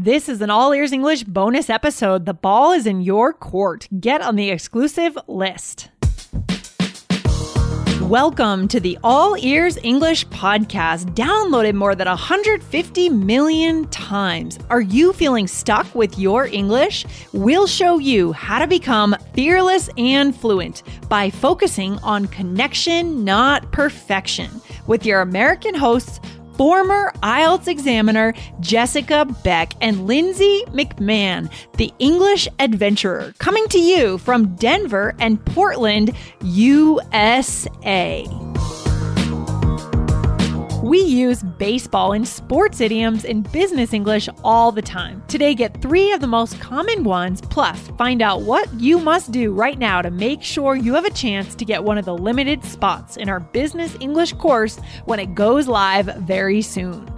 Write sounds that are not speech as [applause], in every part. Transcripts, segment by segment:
This is an All Ears English bonus episode. The ball is in your court. Get on the exclusive list. Welcome to the All Ears English podcast, downloaded more than 150 million times. Are you feeling stuck with your English? We'll show you how to become fearless and fluent by focusing on connection, not perfection, with your American hosts former IELTS examiner Jessica Beck and Lindsay McMahon, the English adventurer, coming to you from Denver and Portland, USA. We use baseball and sports idioms in business English all the time. Today, get three of the most common ones, plus find out what you must do right now to make sure you have a chance to get one of the limited spots in our business English course when it goes live very soon.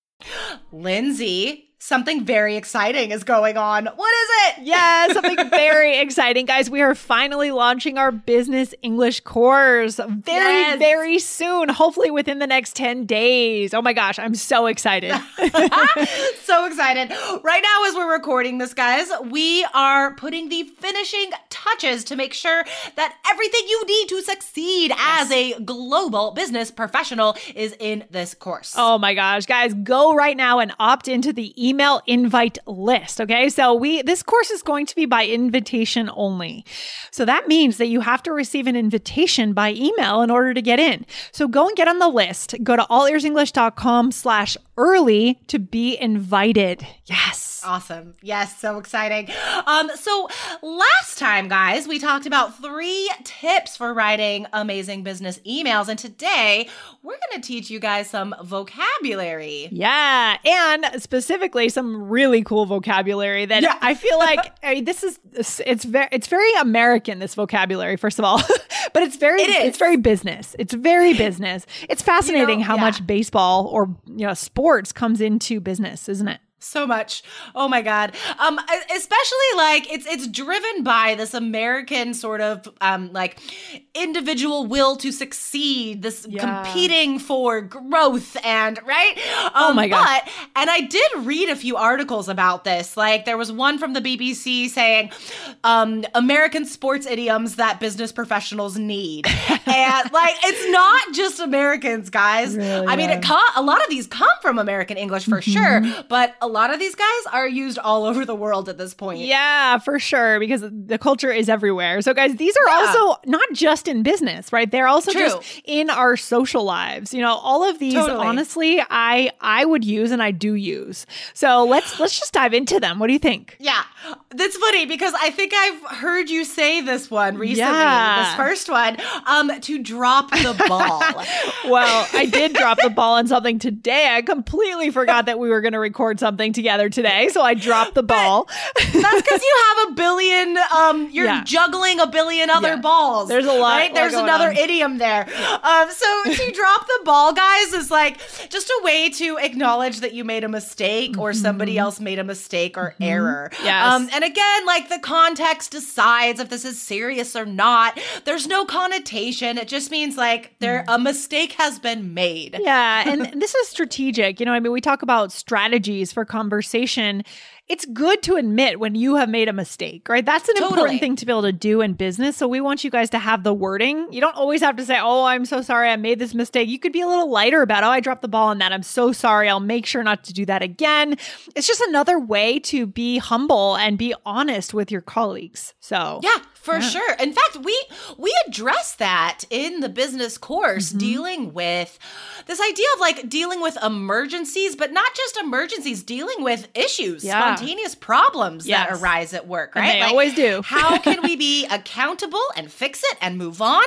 [gasps] Lindsay, something very exciting is going on. What is it? Yeah, something [laughs] very exciting, guys. We are finally launching our business English course very, Yes. very soon. Hopefully within the next 10 days. Oh my gosh, I'm so excited. [laughs] [laughs] so excited. Right now, as we're recording this, guys, we are putting the finishing touches to make sure that everything you need to succeed as a global business professional is in this course. Oh my gosh, guys, go right now and opt into the email invite list, okay? So we this course is going to be by invitation only. So that means that you have to receive an invitation by email in order to get in. So go and get on the list. Go to allearsenglish.com slash early to be invited. Yes. Awesome. Yes, so exciting. Um, so last time, guys, we talked about three tips for writing amazing business emails. And today we're going to teach you guys some vocabulary. Yeah, and specifically some really cool vocabulary that Yeah. I feel like [laughs] I mean, this is it's very it's very American this vocabulary first of all, [laughs] but it's very It is. it's very business. It's very business. It's fascinating how yeah. much baseball or you know sports comes into business, isn't it? So much. Oh my god. Um especially like it's it's driven by this American sort of um like individual will to succeed, this Yeah. competing for growth and right? Um, Oh my God. But and I did read a few articles about this. Like there was one from the BBC saying um American sports idioms that business professionals need. [laughs] and like it's not just Americans, guys. Really, I mean yeah. it co- a lot of these come from American English for sure, but a lot of these guys are used all over the world at this point. Yeah, for sure, because the culture is everywhere. So, guys, these are Yeah. also not just in business, right? They're also True. just in our social lives. You know, all of these, Totally. honestly, I I would use and I do use. So let's let's just dive into them. What do you think? Yeah. That's funny because I think I've heard you say this one recently. Yeah. This first one. Um, to drop the [laughs] ball. Well, I did drop the ball on something today. I completely forgot that we were going to record something together today, so I dropped the [laughs] ball. That's because you have a billion um you're Yeah. juggling a billion other Yeah. balls. There's a lot- Right? There's another on. idiom there. Um so [laughs] to drop the ball, guys, is like just a way to acknowledge that you made a mistake or somebody else made a mistake or error. Mm-hmm. Yes. Um and again, like the context decides if this is serious or not. There's no connotation. It just means like there Mm. a mistake has been made. Yeah, and [laughs] this is strategic. You know, I mean, we talk about strategies for conversation. It's good to admit when you have made a mistake, right? That's an Totally. important thing to be able to do in business. So we want you guys to have the wording. You don't always have to say, "Oh, I'm so sorry, I made this mistake." You could be a little lighter about, "Oh, I dropped the ball on that. I'm so sorry. I'll make sure not to do that again." It's just another way to be humble and be honest with your colleagues. So Yeah, for sure. In fact, we we address that in the business course Mm-hmm. dealing with this idea of like dealing with emergencies, but not just emergencies, dealing with issues, Yeah. Spontaneous problems that arise at work, And right? they always do. [laughs] how can [laughs] we be accountable and fix it and move on?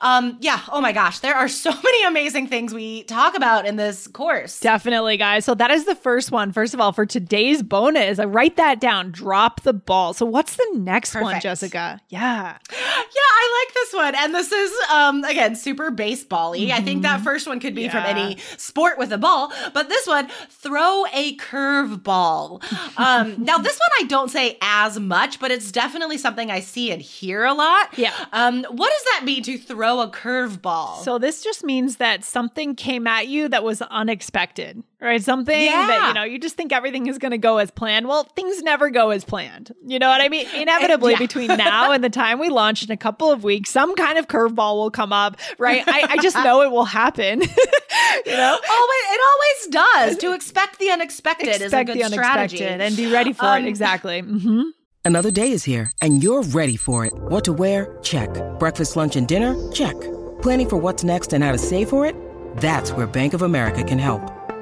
Um, yeah. Oh my gosh, there are so [laughs] many amazing things we talk about in this course. Definitely, guys. So that is the first one. First of all, for today's bonus, I write that down. Drop the ball. So what's the next one, Jessica? Yeah. Yeah, I like this one. And this is um again super baseball-y. I think that first one could be from Mm-hmm. Any sport with a ball, but this one, throw a curve ball. Um now this one I don't say as much, but it's definitely something I see and hear a lot. Yeah. Um what does that mean to throw a curveball? So this just means that something came at you that was unexpected, right? Something that, you know, you just think everything is going to go as planned. Well, things never go as planned. You know what I mean? Inevitably, yeah. between now and the time we launch in a couple of weeks, some kind of curveball will come up, right? I, I just know it will happen. [laughs] you know? Always, it always does. To expect the unexpected is a good the unexpected strategy. and be ready for Um, it. Exactly. hmm Another day is here, and you're ready for it. What to wear? Check. Breakfast, lunch, and dinner? Check. Planning for what's next and how to save for it? That's where Bank of America can help.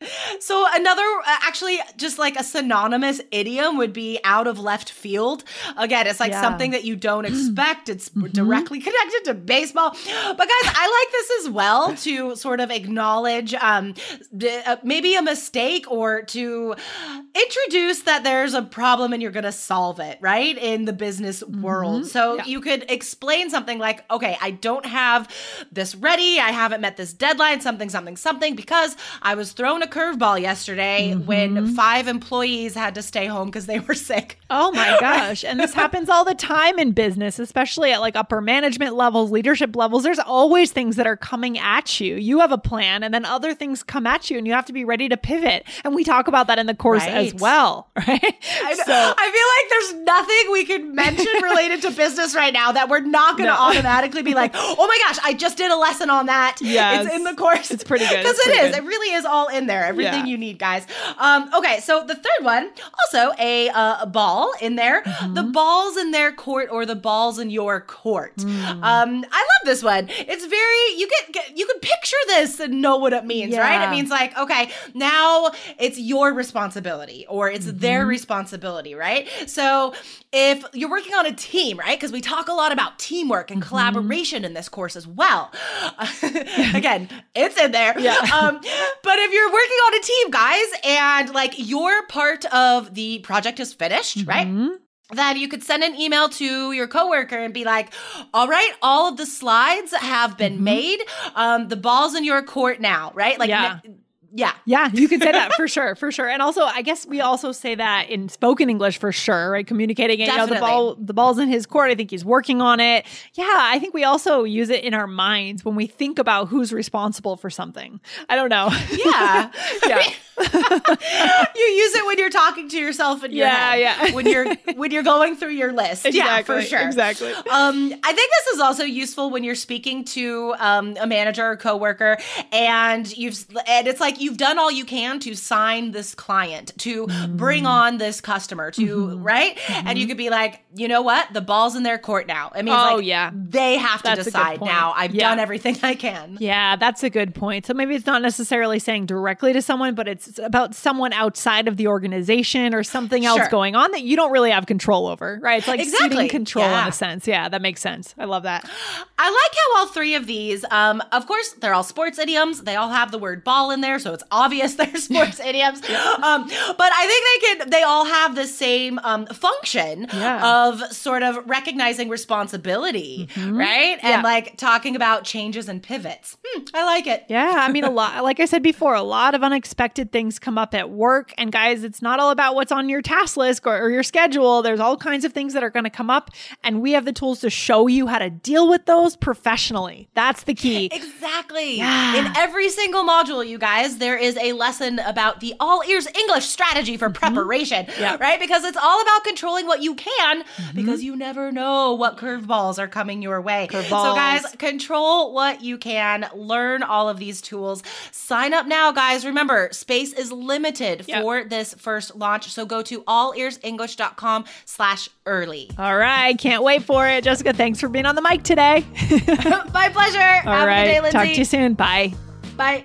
[laughs] So another, uh, actually, just like a synonymous idiom would be out of left field. Again, it's like Yeah. something that you don't [gasps] expect. It's directly connected to baseball. But guys, I like this as well to sort of acknowledge um, uh, maybe a mistake or to introduce that there's a problem and you're going to solve it, right? In the business world. So you could explain something like, okay, I don't have this ready. I haven't met this deadline, something, something, something, because I was thrown a curveball yesterday when mm-hmm. five employees had to stay home because they were sick. Oh my [laughs] gosh. And this happens all the time in business, especially at like upper management levels, leadership levels. There's always things that are coming at you. You have a plan and then other things come at you and you have to be ready to pivot. And we talk about that in the course as well, [laughs] right? I, I feel like there's nothing we could mention [laughs] related to business right now that we're not going to No. automatically be like, oh my gosh, I just did a lesson on that. Yeah. It's in the course. It's pretty good. Because it is. good. It really is all in there. Everything Yeah. you need, guys. Um, okay, so the third one, also a, uh, a ball in there. Mm-hmm. The balls in their court or the balls in your court. Mm. Um, I love this one. It's very you get, get you can picture this and know what it means, right? It means like, okay, now it's your responsibility or it's Mm-hmm. their responsibility, right? So if you're working on a team, right? Because we talk a lot about teamwork and Mm-hmm. collaboration in this course as well. [laughs] Again, it's in there. Yeah. Um, but if you're working on a team, guys, and like your part of the project is finished, Mm-hmm. right? then you could send an email to your coworker and be like, all right, all of the slides have been Mm-hmm. made. Um, the ball's in your court now, right? Like, Yeah. Yeah. Yeah, you could say that for sure, for sure. And also, I guess we also say that in spoken English for sure, right? Communicating it. You know, the Definitely. ball, the ball's in his court. I think he's working on it. Yeah, I think we also use it in our minds when we think about who's responsible for something. I don't know. Yeah. [laughs] yeah. [laughs] you use it when you're talking to yourself in your Yeah, head. yeah. When you're when you're going through your list. Yeah, for Exactly, sure. exactly. Um, I think this is also useful when you're speaking to um, a manager or coworker, and you've and it's like you've done all you can to sign this client, to Mm. bring on this customer, to Mm-hmm. right, and you could be like, you know what, the ball's in their court now. I mean, Oh, like yeah. they have to That's decide now. I've Yeah. done everything I can. Yeah, that's a good point. So maybe it's not necessarily saying directly to someone, but it's about someone outside of the organization or something else Sure. going on that you don't really have control over, right? It's like Exactly. control in Yeah. a sense. Yeah, that makes sense. I love that. I like how all three of these, um, of course, they're all sports idioms. They all have the word ball in there, so it's obvious [laughs] they're sports idioms. Um, but I think they can, they all have the same um, function Yeah. of sort of recognizing responsibility, right? Mm-hmm. Yeah. And like talking about changes and pivots. Hmm, I like it. Yeah, I mean, a lot, [laughs] like I said before, a lot of unexpected things come up at work. And guys, it's not all about what's on your task list or, or your schedule. There's all kinds of things that are going to come up. And we have the tools to show you how to deal with those professionally. That's the key. Exactly. Yeah. In every single module, you guys, there is a lesson about the all ears English strategy for mm-hmm. preparation, Yeah. right? Because it's all about controlling what you can mm-hmm. because you never know what curveballs are coming your way. So, guys, control what you can, learn all of these tools. Sign up now, guys. Remember, space is limited Yep. for this first launch. So go to allearsenglish.com slash early. All right, can't wait for it. Jessica, thanks for being on the mic today. [laughs] [laughs] My pleasure. All Have right, a good day, Lindsay. talk to you soon. Bye. Bye.